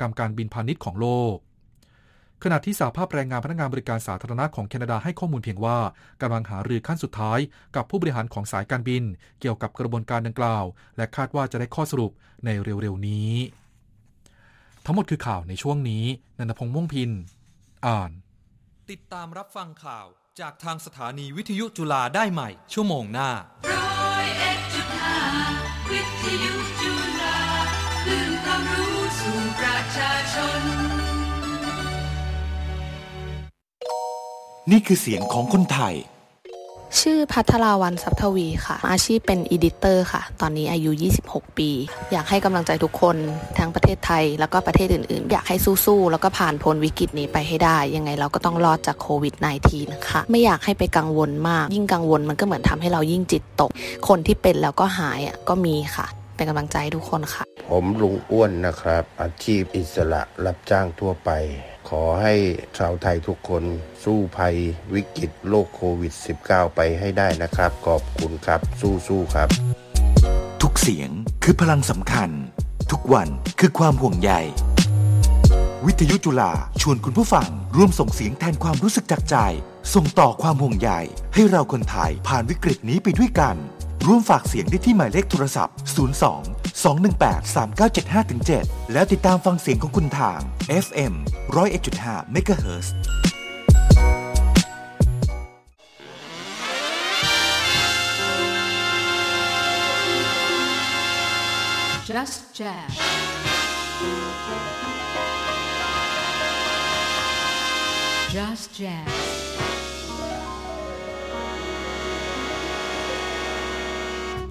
กรรมการบินพาณิชย์ของโลก ขณะที่สาภาพแรงงานพนักงานบริการสาธารณะของแคนาดาให้ข้อมูลเพียงว่ากำลังหารือขั้นสุดท้ายกับผู้บริหารของสายการบิน เกี่ยวกับกระบวนการดังกล่าว และคาดว่าจะได้ข้อสรุปในเร็วๆนี้ ทั้งหมดคือข่าวในช่วงนี้นันทพงษ์ม่วงพิน อ่าน ติดตามรับฟังข่าวจากทางสถานีวิทยุจุฬาได้ใหม่ ชั่วโมงหน้าร้อยเอ็ดจุดห้าวิทยุจุฬาคลื่นความรู้ สู่ประชาชน นี่คือเสียงของคนไทย ชื่อพัทราวันสัพทวีค่ะ อาชีพเป็นอีดิเตอร์ค่ะ ตอนนี้อายุ 26 ปี อยากให้กำลังใจทุกคนทั้งประเทศไทย แล้วก็ประเทศอื่นๆ อยากให้สู้ๆ แล้วก็ผ่านพ้นวิกฤตนี้ไปให้ได้ ยังไงเราก็ต้องรอดจากโควิด -19 นะคะ ไม่อยากให้ไปกังวลมาก ยิ่งกังวลมันก็เหมือนทำให้เรายิ่งจิตตก คนที่เป็นแล้วก็หายอะก็มีค่ะ เป็นกำลังใจให้ทุกคนค่ะ ผมลุงอ้วนนะครับ อาชีพอิสระรับจ้างทั่วไป ขอให้ชาวไทยทุกคนสู้ภัยวิกฤตโรคโควิด -19 ไปให้ได้นะครับ ขอบคุณครับ สู้ๆครับ ทุกเสียงคือพลังสำคัญ ทุกวันคือความห่วงใยวิทยุจุฬาชวนคุณผู้ฟัง ร่วมส่งเสียงแทนความรู้สึกจากใจ ส่งต่อความห่วงใยให้เราคนไทยผ่านวิกฤตนี้ไปด้วยกัน ร่วมฝากเสียงได้ที่หมายเลขโทรศัพท์ 02 218 3975 7 แล้วติดตามฟังเสียงของคุณทาง FM 101.5 MHz Just Jazz Just Jazz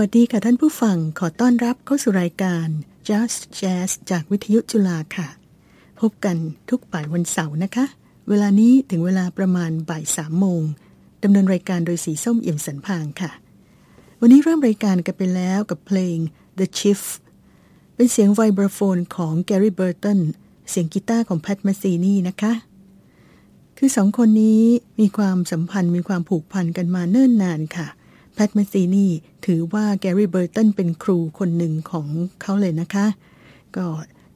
วัสดีค่ะท่านผู้ฟังขอต้อนรับเข้าสู่รายการ Just Jazz จากวิทยุจุฬาค่ะ พบกันทุกบ่ายวันเสาร์นะคะ เวลานี้ถึงเวลาประมาณบ่ายสามโมงดำเนินรายการโดยสีส้มเอี่ยมสันพางค่ะ วันนี้เริ่มรายการกันไปแล้วกับเพลง The Chief เป็นเสียงไวบรโฟนของ Gary Burton เสียงกีตาร์ของ Pat Metheny นะคะ คือสองคนนี้มีความสัมพันธ์มีความผูกพันกันมาเนิ่นนานค่ะ แพทเมธีนี่ถือว่าแกรี่เบอร์ตันเป็นครูคนหนึ่งของเขาเลยนะคะ ก็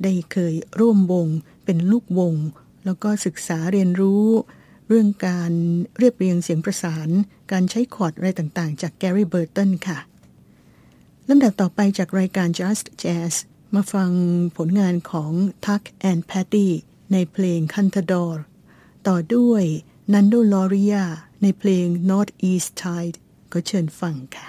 ได้เคยร่วมวงเป็นลูกวง แล้วก็ศึกษาเรียนรู้ เรื่องการเรียบเรียงเสียงประสาน การใช้คอร์ดอะไรต่างๆ จากแกรี่เบอร์ตันค่ะลำดับต่อไปจากรายการ Just Jazz มาฟังผลงานของ Tuck and Patti ในเพลง Cantador ต่อด้วย Nando Loria ในเพลง North East Tide ก็เชิญฟังค่ะ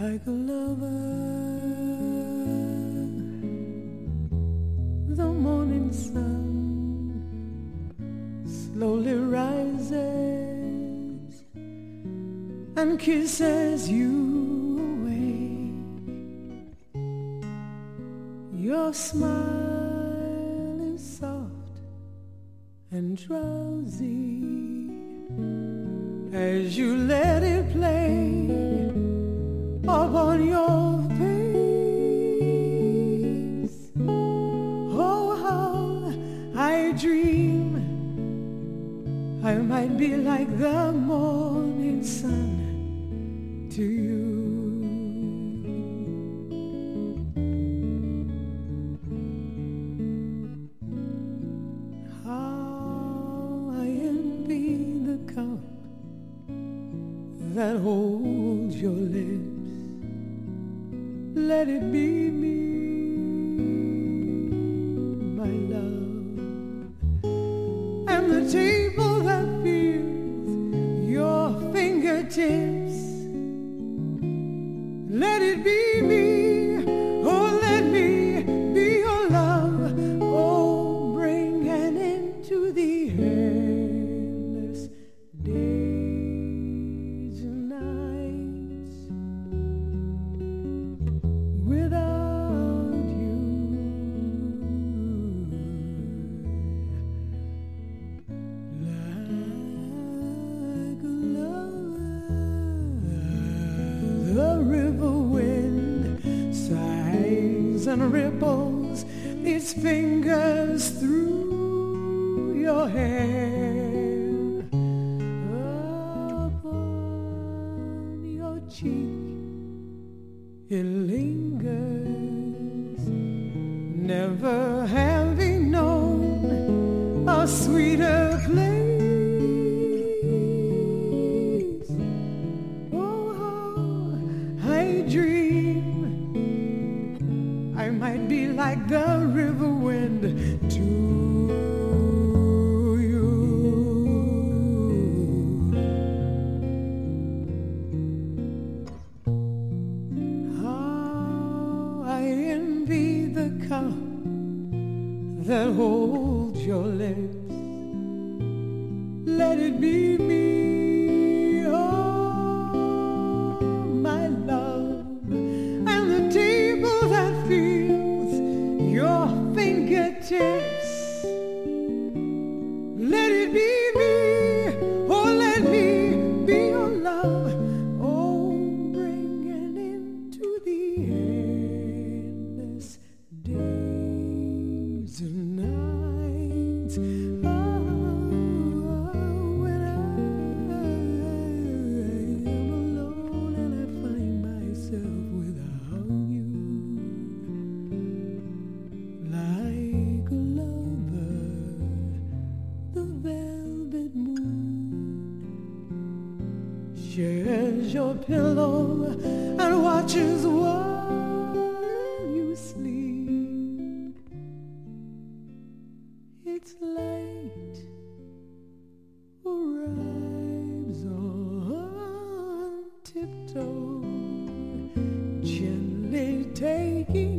like a lover. The morning sun slowly rises and kisses you away. Your smile is soft and drowsy as you let it play upon your might be like the morning sun to you. How I envy the cup that holds your lips. Let it be it You.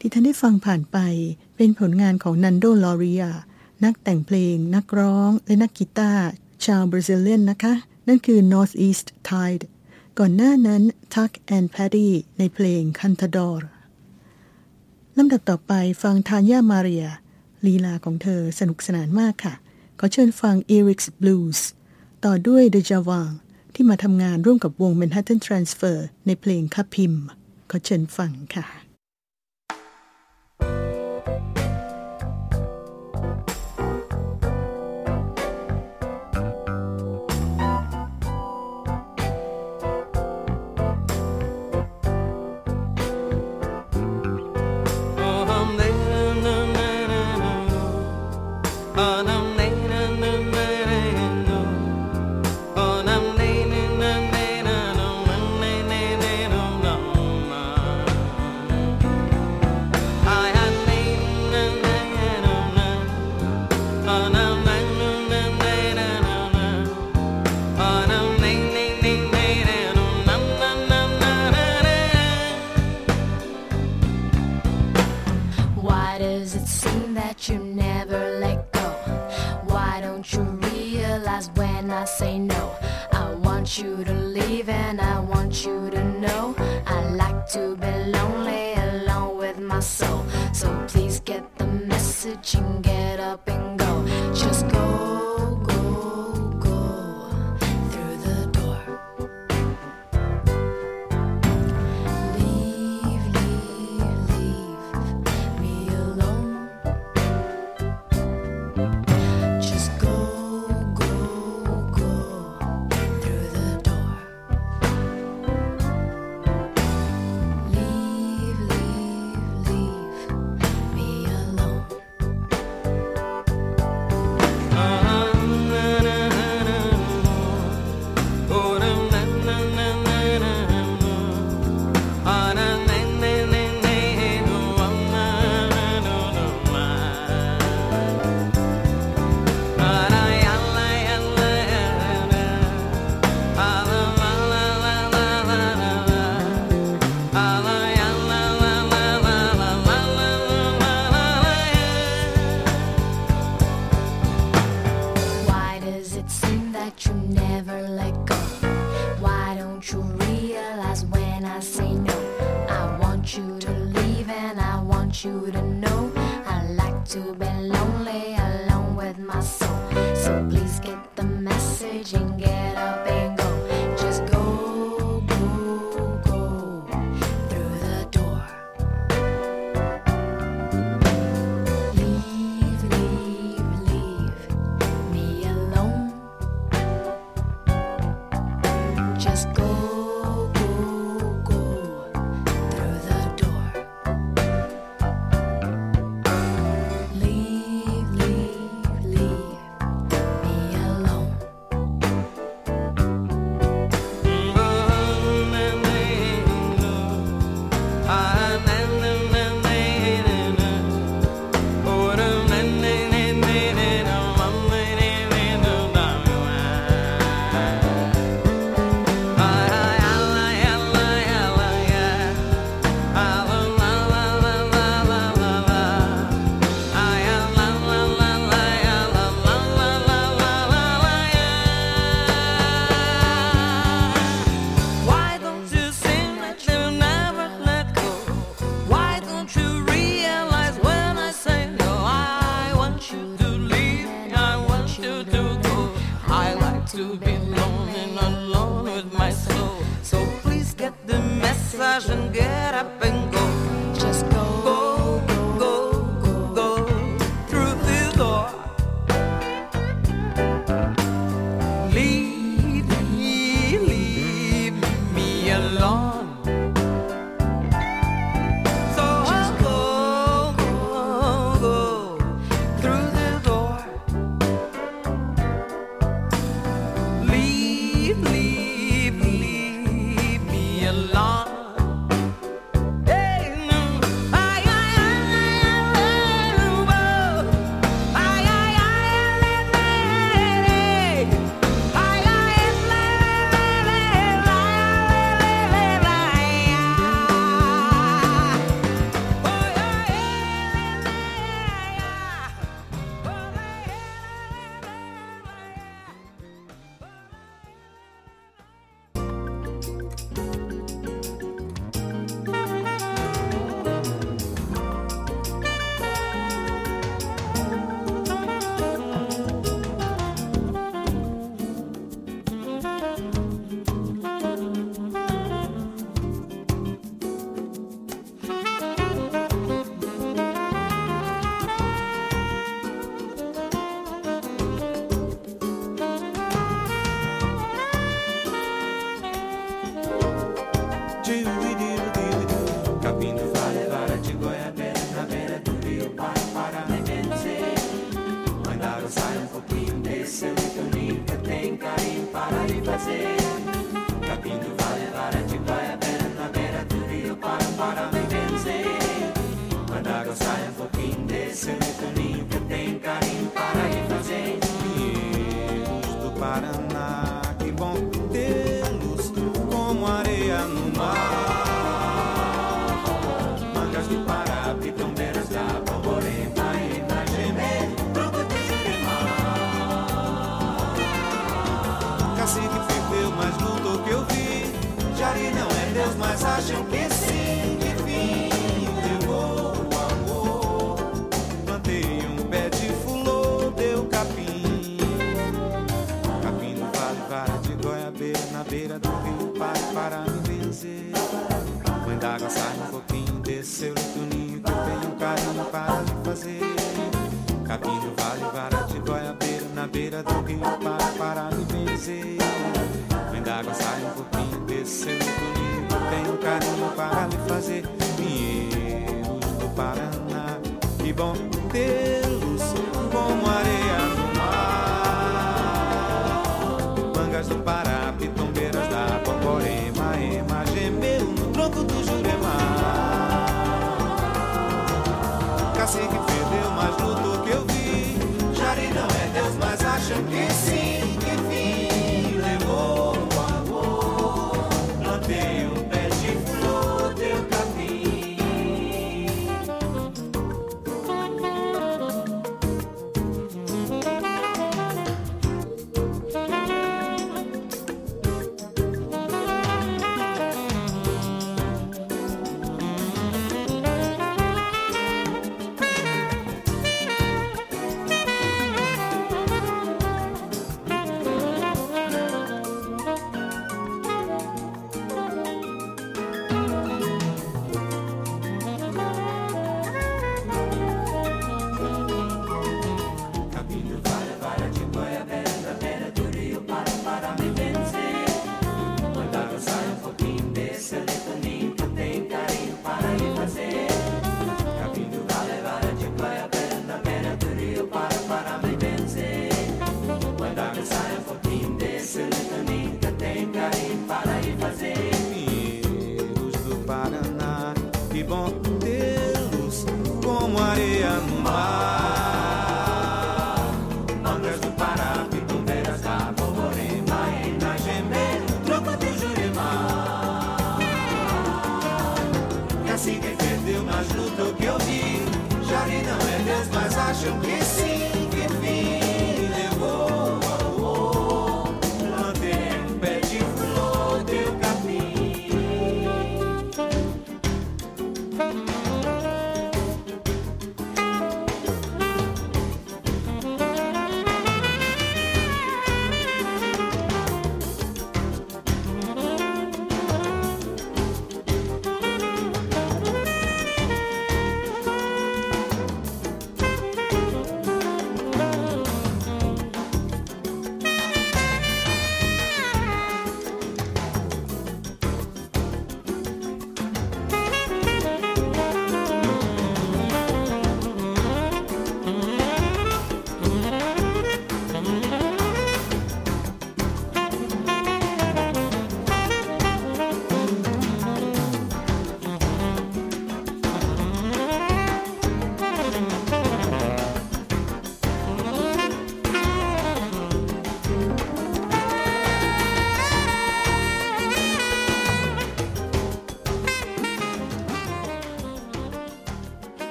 ที่ท่านได้ฟังผ่านไปเป็นผลงานของนันโดลอริยานักแต่งเพลง นักร้อง และนักกีตาร์ชาวบราซิเลียนนะคะ นั่นคือ Northeast Tide ก่อนหน้านั้น Tuck and Patty ในเพลง Cantador ลำดับต่อไปฟังทานยามาเรีย ลีลาของเธอสนุกสนานมากค่ะ ขอเชิญฟัง Eric's Blues ต่อด้วย The Javang ที่มาทำงานร่วมกับวง Manhattan Transfer ในเพลงคับพิมขอเชิญฟังค่ะ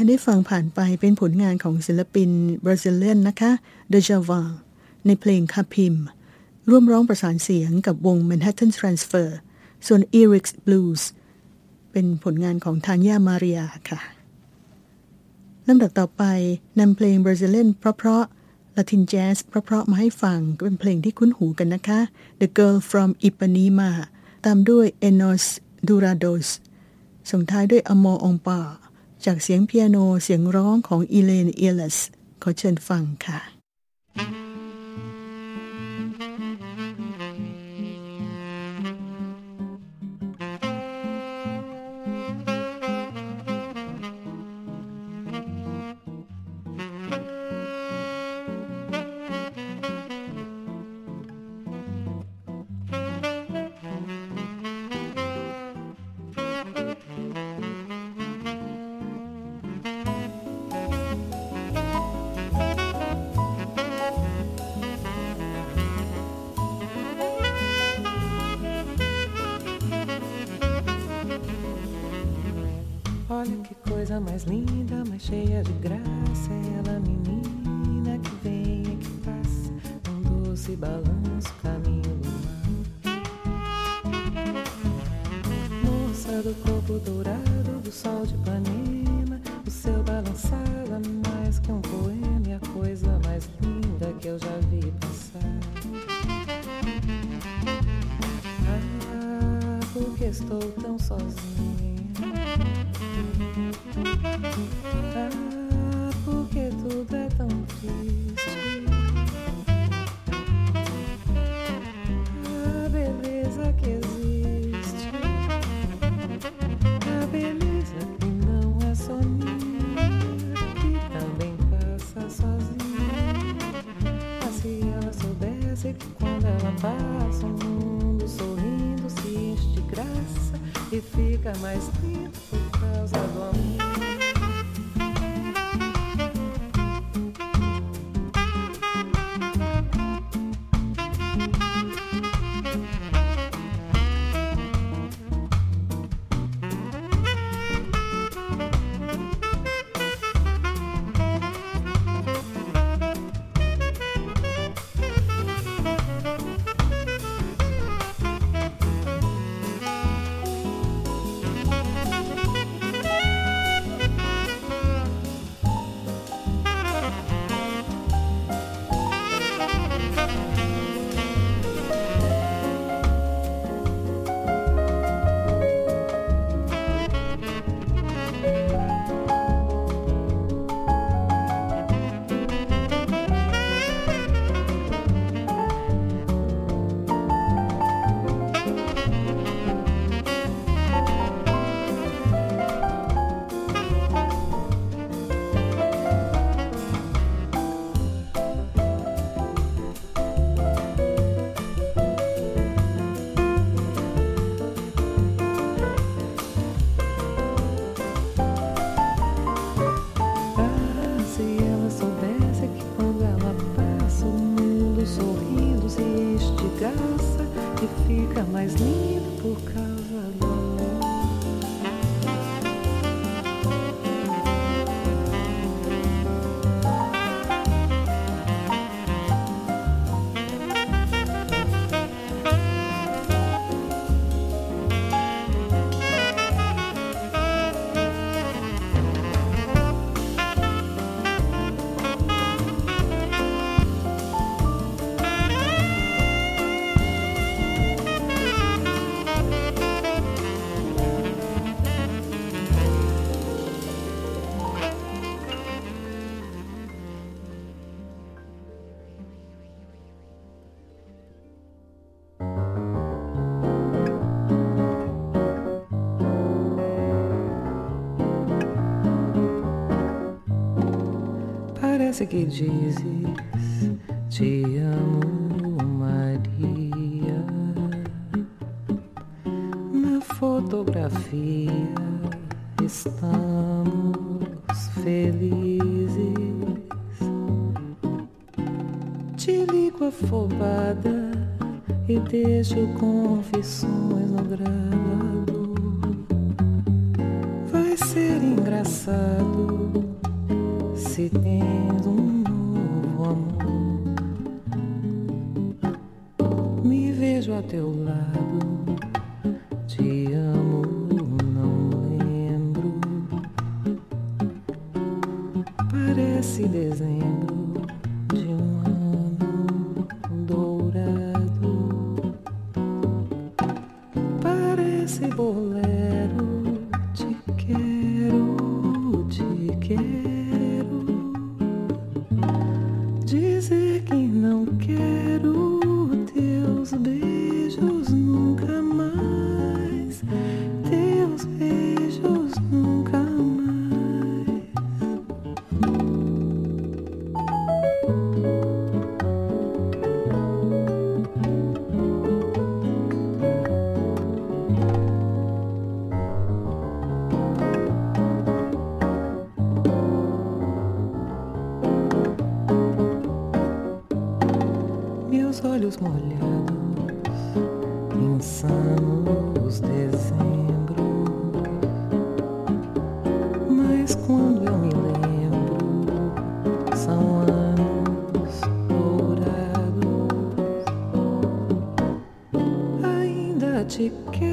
ท่านได้ฟังผ่านไปเป็นผลงานของศิลปินบราซิเลียนนะคะเดจาวาในเพลงคาพิม ร่วมร้องประสานเสียงกับวง Manhattan Transfer ส่วน e r i c Blues เป็นผลงานของทานยามาริยาค่ะลำดับต่อไปนำเพลงบราซิเลียนเพราะๆลาตินแจ๊สเพราะๆมาให้ฟังก็เป็นเพลงที่คุ้นหูกันนะคะ The Girl from Ipanema ตามด้วย Enos Durados ส่งท้ายด้วย Amor on Par จากเสียงเปียโนเสียงร้องของอีเลนเอลสขอเชิญฟังค่ะ Olha essa que dizes: Te amo, Maria. Na fotografia estamos felizes. Te ligo afobada e deixo confissões no gravador. Vai ser engraçado music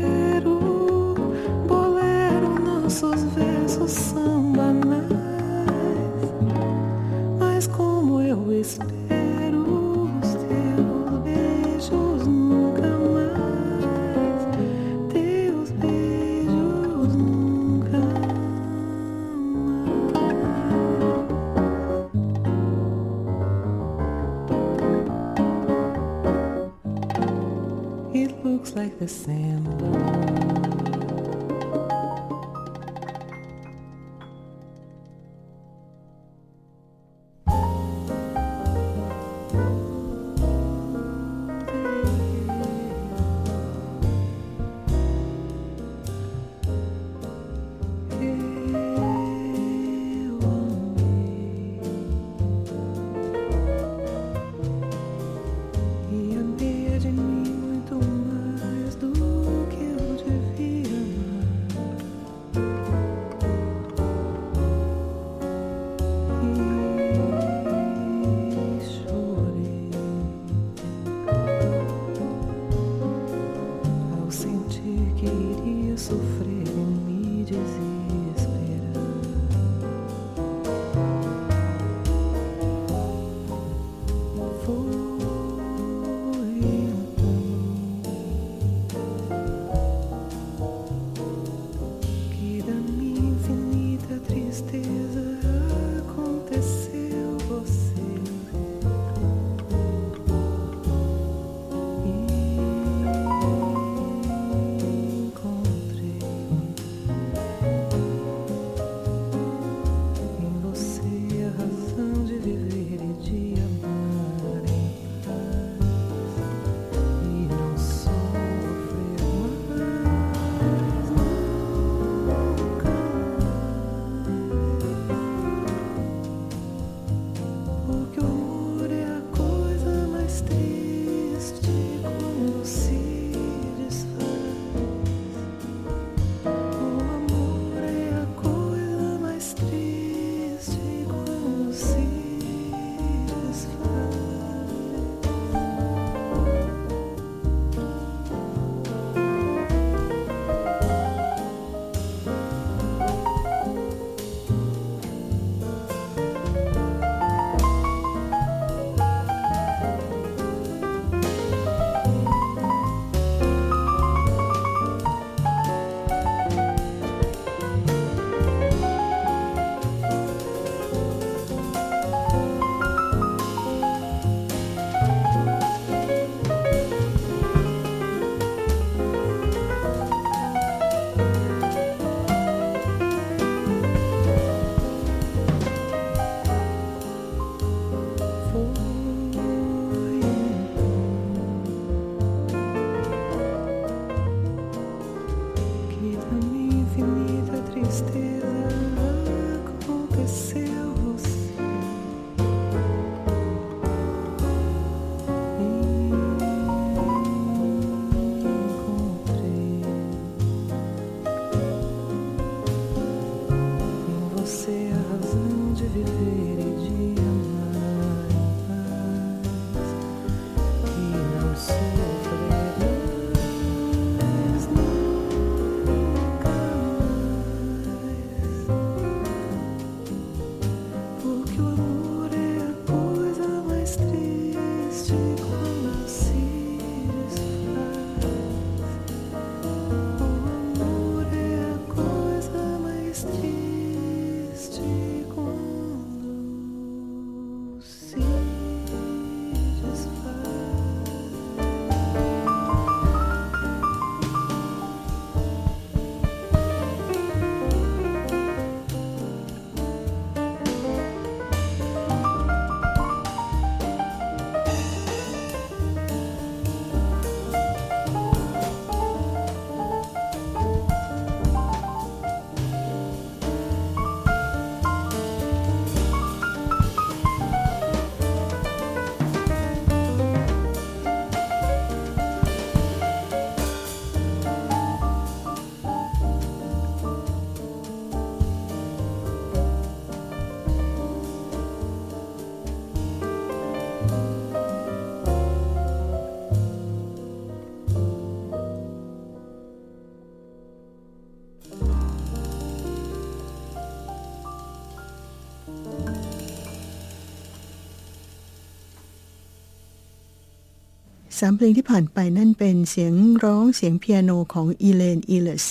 สามเพลงที่ผ่านไปนั่นเป็นเสียงร้องเสียงเปียโนของอีเลียนอีเลียส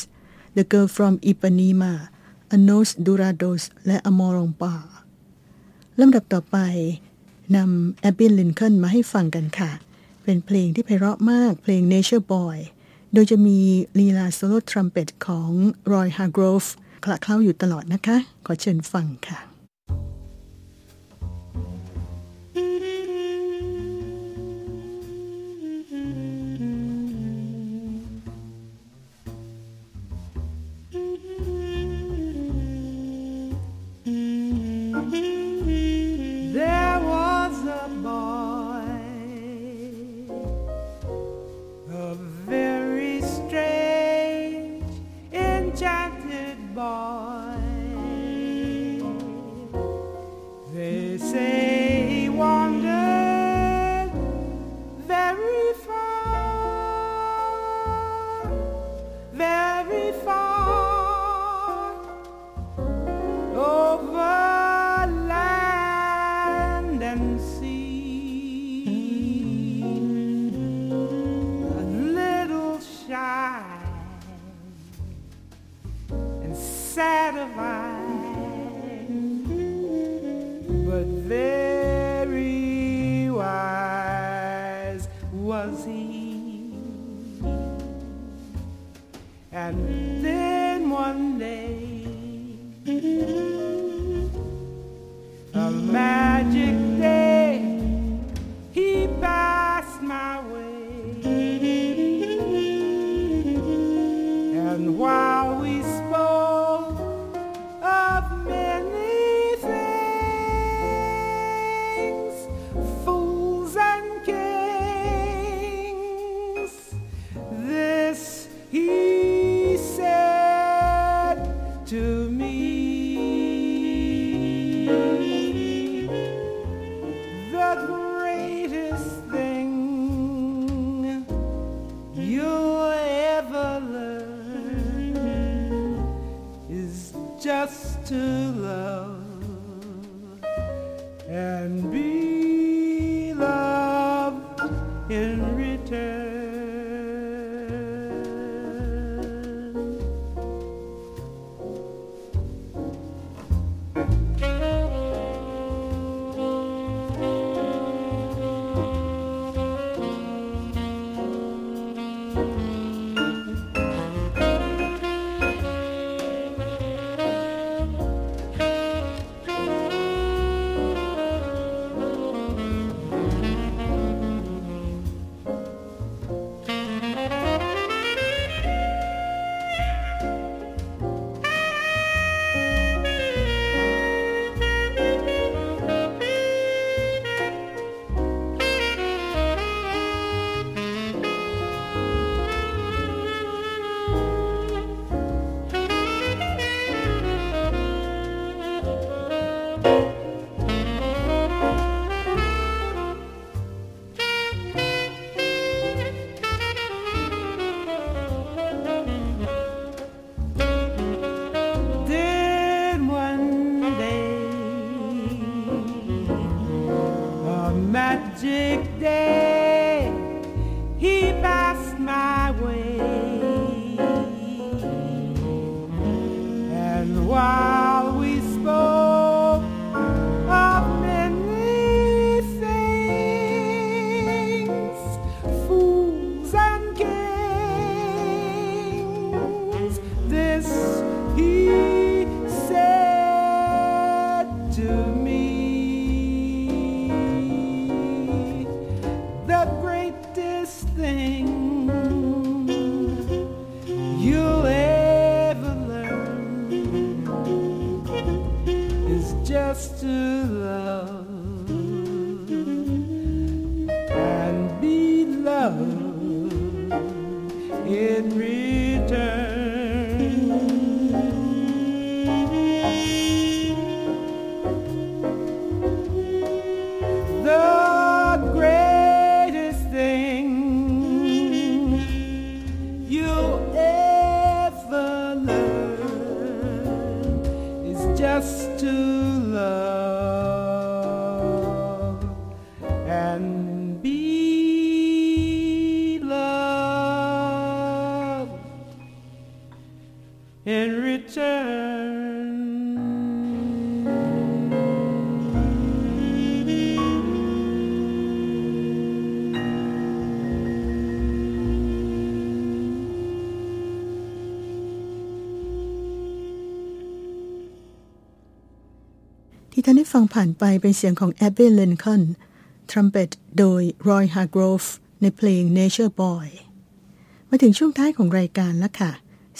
The Girl from Ipanema Anos Dourados และ Amor em Paz ลำดับต่อไปนำแอบบีลินคอล์นมาให้ฟังกันค่ะ เป็นเพลงที่ไพเราะมากเพลง Nature Boy โดยจะมีลีลาโซโล่ทรัมเป็ตของ Roy Hargrove คละเคล้าอยู่ตลอดนะคะ ขอเชิญฟังค่ะ ฟังผ่านไปเป็นเสียงของแอบเบ l เลนคอนทรัมเป็ตโดยรอยฮาร์กรฟในเพลง Nature Boy มาถึงช่วงท้ายของรายการแล้วค่ะ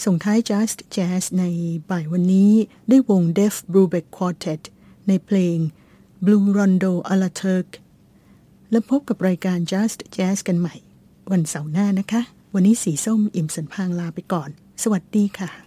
ส่งท้าย Just Jazz ในบ่ายวันนี้ได้วง Dave Brubeck Quartet ในเพลง Blue Rondo a la Turk แล้วพบกับรายการ Just Jazz กันใหม่ วันเสาร์หน้านะคะ วันนี้สีส้มอิ่มสันพางลาไปก่อน สวัสดีค่ะ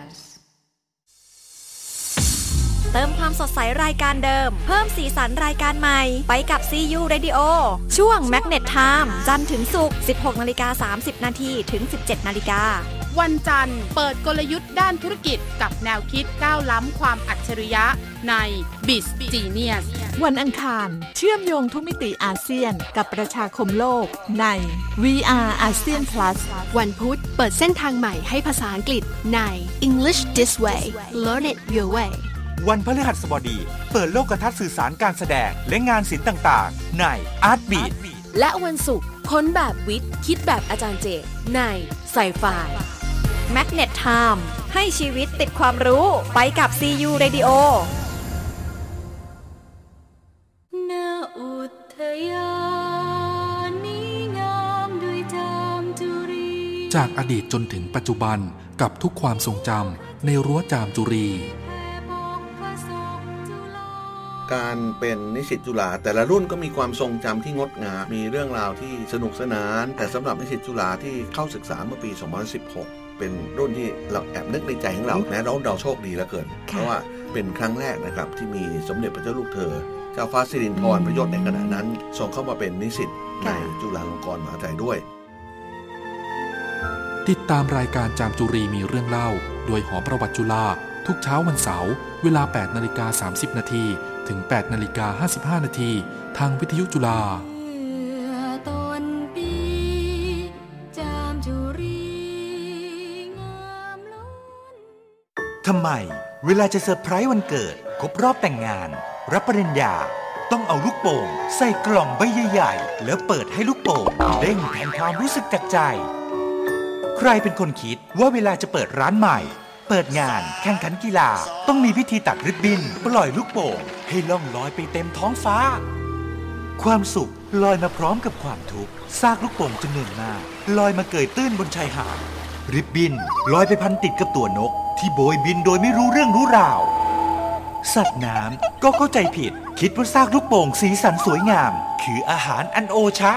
ความสดใสรายการเดิม เพิ่มสีสันรายการใหม่ ไปกับ CU Radio ช่วง Magnet Time จันทร์ถึงศุกร์ 16 นาฬิกา 30 นาทีถึง 17 นาฬิกา วันจันทร์ เปิดกลยุทธ์ด้านธุรกิจกับแนวคิดก้าวล้ำความอัจฉริยะใน b i z Genius วันอังคาร เชื่อมโยงทุกมิติอาเซียนกับประชาคมโลกใน VR ASEAN Plus วันพุธ เปิดเส้นทางใหม่ให้ภาษาอังกฤษใน English This Way Learn it your way วันพฤหัสบดี เปิดโลกทัศน์สื่อสารการแสดง และงานศิลป์ต่างๆ ใน Art Beat และวันศุกร์ค้นแบบวิทย์ คิดแบบอาจารย์เจ ในไซไฟ Magnet Time ให้ชีวิตติดความรู้ไปกับ CU Radio ณอุทยานนี้งามด้วยจามจุรี จากอดีตจนถึงปัจจุบันกับทุกความทรงจำในรั้วจามจุรี การเป็นนิสิตจุฬาแต่ละรุ่นก็มีความทรงจำที่งดงามมีเรื่องราวที่สนุกสนาน แต่สำหรับนิสิตจุฬาที่เข้าศึกษาเมื่อปี 2016เป็นรุ่นที่เราแอบนึกในใจของเราแม้เราเราโชคดีเหลือเกิน เพราะว่าเป็นครั้งแรกนะครับที่มีสมเด็จพระเจ้าลูกเธอ เจ้าฟ้าสิรินธรพระยศในขณะนั้นส่งเข้ามาเป็นนิสิตในจุฬาลงกรณ์มหาวิทยาลัยด้วย ติดตามรายการจามจุรีมีเรื่องเล่า โดยหอประวัติจุฬาทุกเช้าวันเสาร์เวลา 8 นาฬิกา 30 นาที ถึง 8 นาฬิกา 55 นาที ทางวิทยุจุฬาเมื่อต้นปีจามจุรีงามล้นทำไม เวลาจะเซอร์ไพรส์วันเกิด ครบรอบแต่งงาน รับปริญญา ต้องเอาลูกโป่ง ใส่กล่องใบใหญ่ๆ แล้วเปิดให้ลูกโป่งเด้งแทนความรู้สึกจากใจ ใครเป็นคนคิดว่าเวลาจะเปิดร้านใหม่ เปิดงานแข่งขันกีฬา ต้องมีพิธีตัดริบบิ้น ปล่อยลูกโป่งให้ล่องลอยไปเต็มท้องฟ้า ความสุขลอยมาพร้อมกับความทุกข์ซากลูกโป่งจำนวนมากลอยมาเกยตื้นบนชายหาดริบบิ้นลอยไปพันติดกับตัวนก ที่โบยบินโดยไม่รู้เรื่องรู้ราว สัตว์น้ำก็เข้าใจผิด คิดว่าซากลูกโป่งสีสันสวยงาม คืออาหารอันโอชะ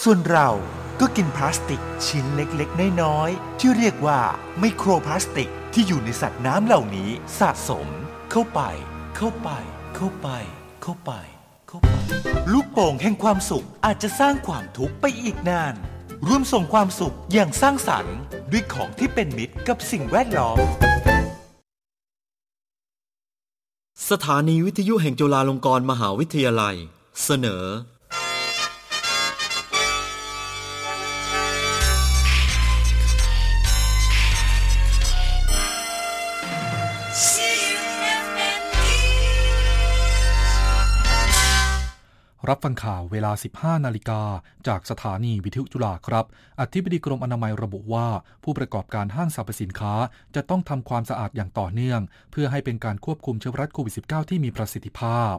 ส่วนเราก็กินพลาสติกชิ้นเล็กๆ น้อยๆ ที่เรียกว่าไมโครพลาสติกที่อยู่ในสัตว์น้ำเหล่านี้สะสม เข้าไป เข้าไป เข้าไป เข้าไป เข้าไป ลูกโป่งแห่งความสุขอาจจะสร้างความทุกข์ไปอีกนาน ร่วมส่งความสุขอย่างสร้างสรรค์ ด้วยของที่เป็นมิตรกับสิ่งแวดล้อม สถานีวิทยุแห่งจุฬาลงกรณ์มหาวิทยาลัย เสนอ รับฟังข่าวเวลา 15 นาฬิกา จากสถานีวิทยุจุฬาครับ อธิบดีกรมอนามัยระบุว่า ผู้ประกอบการห้างสรรพสินค้า จะต้องทำความสะอาดอย่างต่อเนื่อง เพื่อให้เป็นการควบคุมเชื้อไวรัสโควิด -19 ที่มีประสิทธิภาพ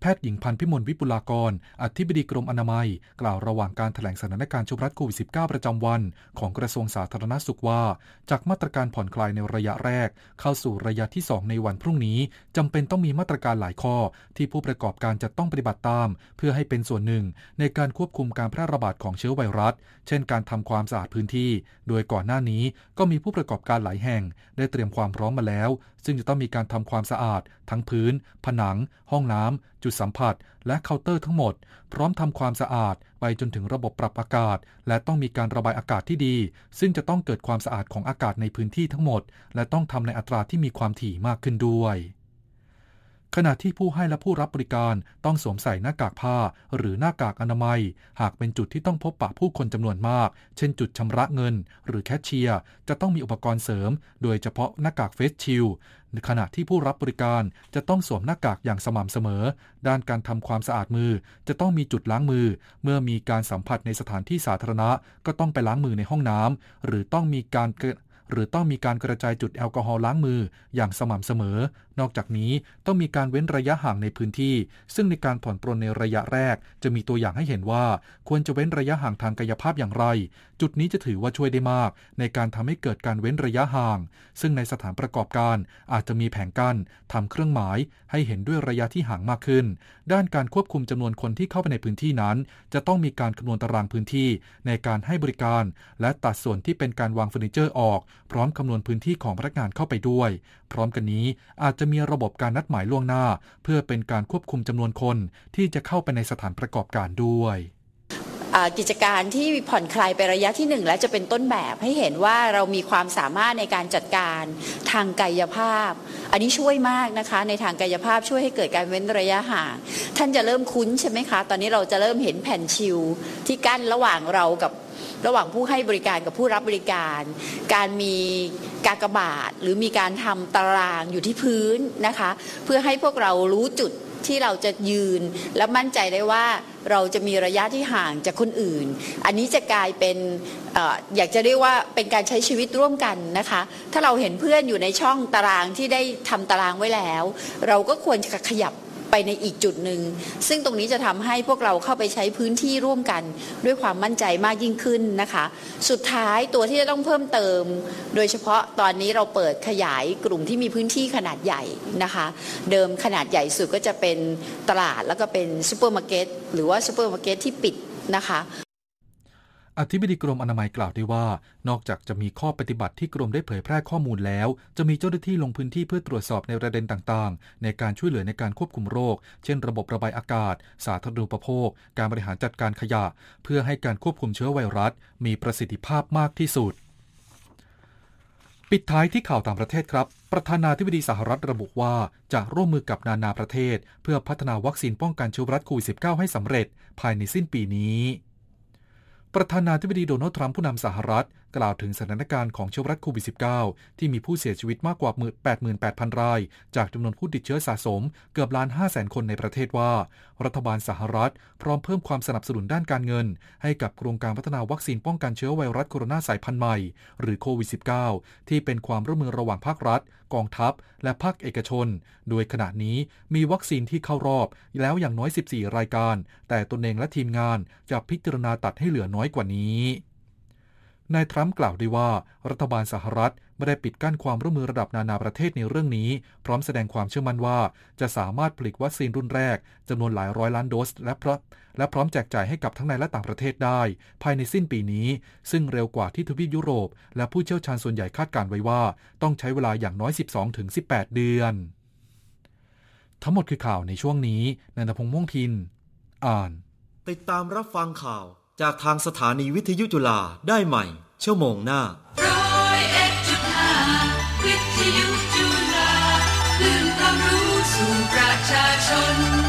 แพทย์หญิงพันพิมลวิปุลากร อธิบดีกรมอนามัย กล่าวระหว่างการถแถลงสถานการณ์ชื้อไวรัสโควิด -19 ประจำวัน ของกระทรวงสาธารณสุขว่า จากมาตรการผ่อนคลายในระยะแรก เข้าสู่ระยะที่ 2 ในวันพรุ่งนี้จำเป็นต้องมีมาตรการหลายข้อ ที่ผู้ประกอบการจะต้องปฏิบัติตาม เพื่อให้เป็นส่วนหนึ่ง ในการควบคุมการแพร่ระบาดของเชื้อไวรัส เช่น การทำความสะอาดพื้นที่ โดยก่อนหน้านี้ก็มีผู้ประกอบการหลายแห่ง ได้เตรียมความพร้อมมาแล้ว ซึ่งจะต้องมีการทำความสะอาด ทั้งพื้น ผนัง ห้องน้ำจุดสัมผัส และเคาน์เตอร์ทั้งหมด พร้อมทำความสะอาด ไปจนถึงระบบปรับอากาศ และต้องมีการระบายอากาศที่ดี ซึ่งจะต้องเกิดความสะอาดของอากาศในพื้นที่ทั้งหมด และต้องทำในอัตราที่มีความถี่มากขึ้นด้วย ขณะที่ผู้ให้และผู้รับบริการต้องสวมใส่หน้ากากผ้า หรือหน้ากากอนามัย หากเป็นจุดที่ต้องพบปะผู้คนจำนวนมาก เช่นจุดชำระเงิน หรือแคชเชียร์ จะต้องมีอุปกรณ์เสริม โดยเฉพาะหน้ากากเฟสชิลขณะที่ผู้รับบริการจะต้องสวมหน้ากากอย่างสม่ำเสมอ ด้านการทำความสะอาดมือ จะต้องมีจุดล้างมือ เมื่อมีการสัมผัสในสถานที่สาธารณะ ก็ต้องไปล้างมือในห้องน้ำหรือต้องมีการหรือต้องมีการกระจายจุดแอลกอฮอล์ล้างมืออย่างสม่ำเสมอ นอกจากนี้ต้องมีการเว้นระยะห่างในพื้นที่ ซึ่งในการผ่อนปรนในระยะแรก จะมีตัวอย่างให้เห็นว่า ควรจะเว้นระยะห่างทางกายภาพอย่างไร จุดนี้จะถือว่าช่วยได้มาก ในการทำให้เกิดการเว้นระยะห่าง ซึ่งในสถานประกอบการอาจจะมีแผงกั้นทำเครื่องหมาย ให้เห็นด้วยระยะที่ห่างมากขึ้น ด้านการควบคุมจำนวนคนที่เข้าไปในพื้นที่นั้น จะต้องมีการคำนวณตารางพื้นที่ในการให้บริการ และตัดส่วนที่เป็นการวางเฟอร์นิเจอร์ออก พร้อมคำนวณพื้นที่ของพนักงานเข้าไปด้วย พร้อมกันนี้อาจจะมีระบบการนัดหมายล่วงหน้า เพื่อเป็นการควบคุมจำนวนคนที่จะเข้าไปในสถานประกอบการด้วยกิจการที่ผ่อนคลายไประยะที่หนึ่งและจะเป็นต้นแบบให้เห็นว่าเรามีความสามารถในการจัดการทางกายภาพ อันนี้ช่วยมากนะคะในทางกายภาพช่วยให้เกิดการเว้นระยะห่าง ท่านจะเริ่มคุ้นใช่ไหมคะ ตอนนี้เราจะเริ่มเห็นแผ่นชิลที่กั้นระหว่างเรากับ ระหว่างผู้ให้บริการกับผู้รับบริการ การมีกากบาทหรือมีการทำตารางอยู่ที่พื้นนะคะ เพื่อให้พวกเรารู้จุดที่เราจะยืนและมั่นใจได้ว่าเราจะมีระยะที่ห่างจากคนอื่น อันนี้จะกลายเป็นอออยากจะเรียกว่าเป็นการใช้ชีวิตร่วมกันนะคะ ถ้าเราเห็นเพื่อนอยู่ในช่องตารางที่ได้ทำตารางไว้แล้ว เราก็ควรจะขยับ ไปในอีกจุดหนึ่ง ซึ่งตรงนี้จะทำให้พวกเราเข้าไปใช้พื้นที่ร่วมกันด้วยความมั่นใจมากยิ่งขึ้นนะคะ สุดท้ายตัวที่จะต้องเพิ่มเติม โดยเฉพาะตอนนี้เราเปิดขยายกลุ่มที่มีพื้นที่ขนาดใหญ่นะคะ เดิมขนาดใหญ่สุดก็จะเป็นตลาดแล้วก็เป็นซูเปอร์มาร์เก็ตหรือว่าซูเปอร์มาร์เก็ตที่ปิดนะคะ อธิบดีกรมอนามัยกล่าวด้วยว่า นอกจากจะมีข้อปฏิบัติที่กรมได้เผยแพร่ข้อมูลแล้ว จะมีเจ้าหน้าที่ลงพื้นที่เพื่อตรวจสอบในประเด็นต่างๆ ในการช่วยเหลือในการควบคุมโรค เช่น ระบบระบายอากาศ สาธารณูปโภค การบริหารจัดการขยะ เพื่อให้การควบคุมเชื้อไวรัส มีประสิทธิภาพมากที่สุดปิดท้ายที่ข่าวต่างประเทศครับ ประธานาธิบดีสหรัฐระบุว่า จะร่วมมือกับนานาประเทศ เพื่อพัฒนาวัคซีนป้องกันเชื้อไวรัสโควิด -19 ให้สำเร็จภายในสิ้นปีนี้ ประธานาธิบดีโดนัลด์ทรัมป์ผู้นำสหรัฐ กล่าวถึงสถานการณ์ของเชื้อรัสโควิด -19 ที่มีผู้เสียชีวิตมากกว่า 88,000 ราย จากจำนวนผู้ติดเชื้อสะสมเกือบล้าน5แสนคนในประเทศว่า รัฐบาลสหรัฐ พร้อมเพิ่มความสนับสนุนด้านการเงิน ให้กับโครงการพัฒนาวัคซีนป้องกันเชื้อไวรัสโคโรนาสายพันธุ์ใหม่ หรือโควิด -19 ที่เป็นความร่วมมือระหว่างภาครัฐ กองทัพ และภาคเอกชน โดยขณะนี้มีวัคซีนที่เข้ารอบ แล้วอย่างน้อย 14 รายการ แต่ตนเองและทีมงานจะพิจารณาตัดให้เหลือน้อยกว่านี้ นายทรัมป์กล่าวด้วยว่า รัฐบาลสหรัฐไม่ได้ปิดกั้นความร่วมมือระดับนานาประเทศในเรื่องนี้ พร้อมแสดงความเชื่อมั่นว่า จะสามารถผลิตวัคซีนรุ่นแรกจำนวนหลายร้อยล้านโดส และพร้อมและพร้อมแจกจ่ายให้กับทั้งในและต่างประเทศได้ ภายในสิ้นปีนี้ ซึ่งเร็วกว่าที่ทวีปยุโรป และผู้เชี่ยวชาญส่วนใหญ่คาดการไว้ว่า ต้องใช้เวลาอย่างน้อย 12-18 เดือน ทั้งหมดคือข่าวในช่วงนี้นันทพงษ์ม่วงทิน อ่าน ติดตามรับฟังข่าว จากทางสถานีวิทยุจุฬาได้ใหม่ ชั่วโมงหน้าร้อยเอ็ดจุดห้าวิทยุจุฬาคลื่นความรู้สู่ประชาชน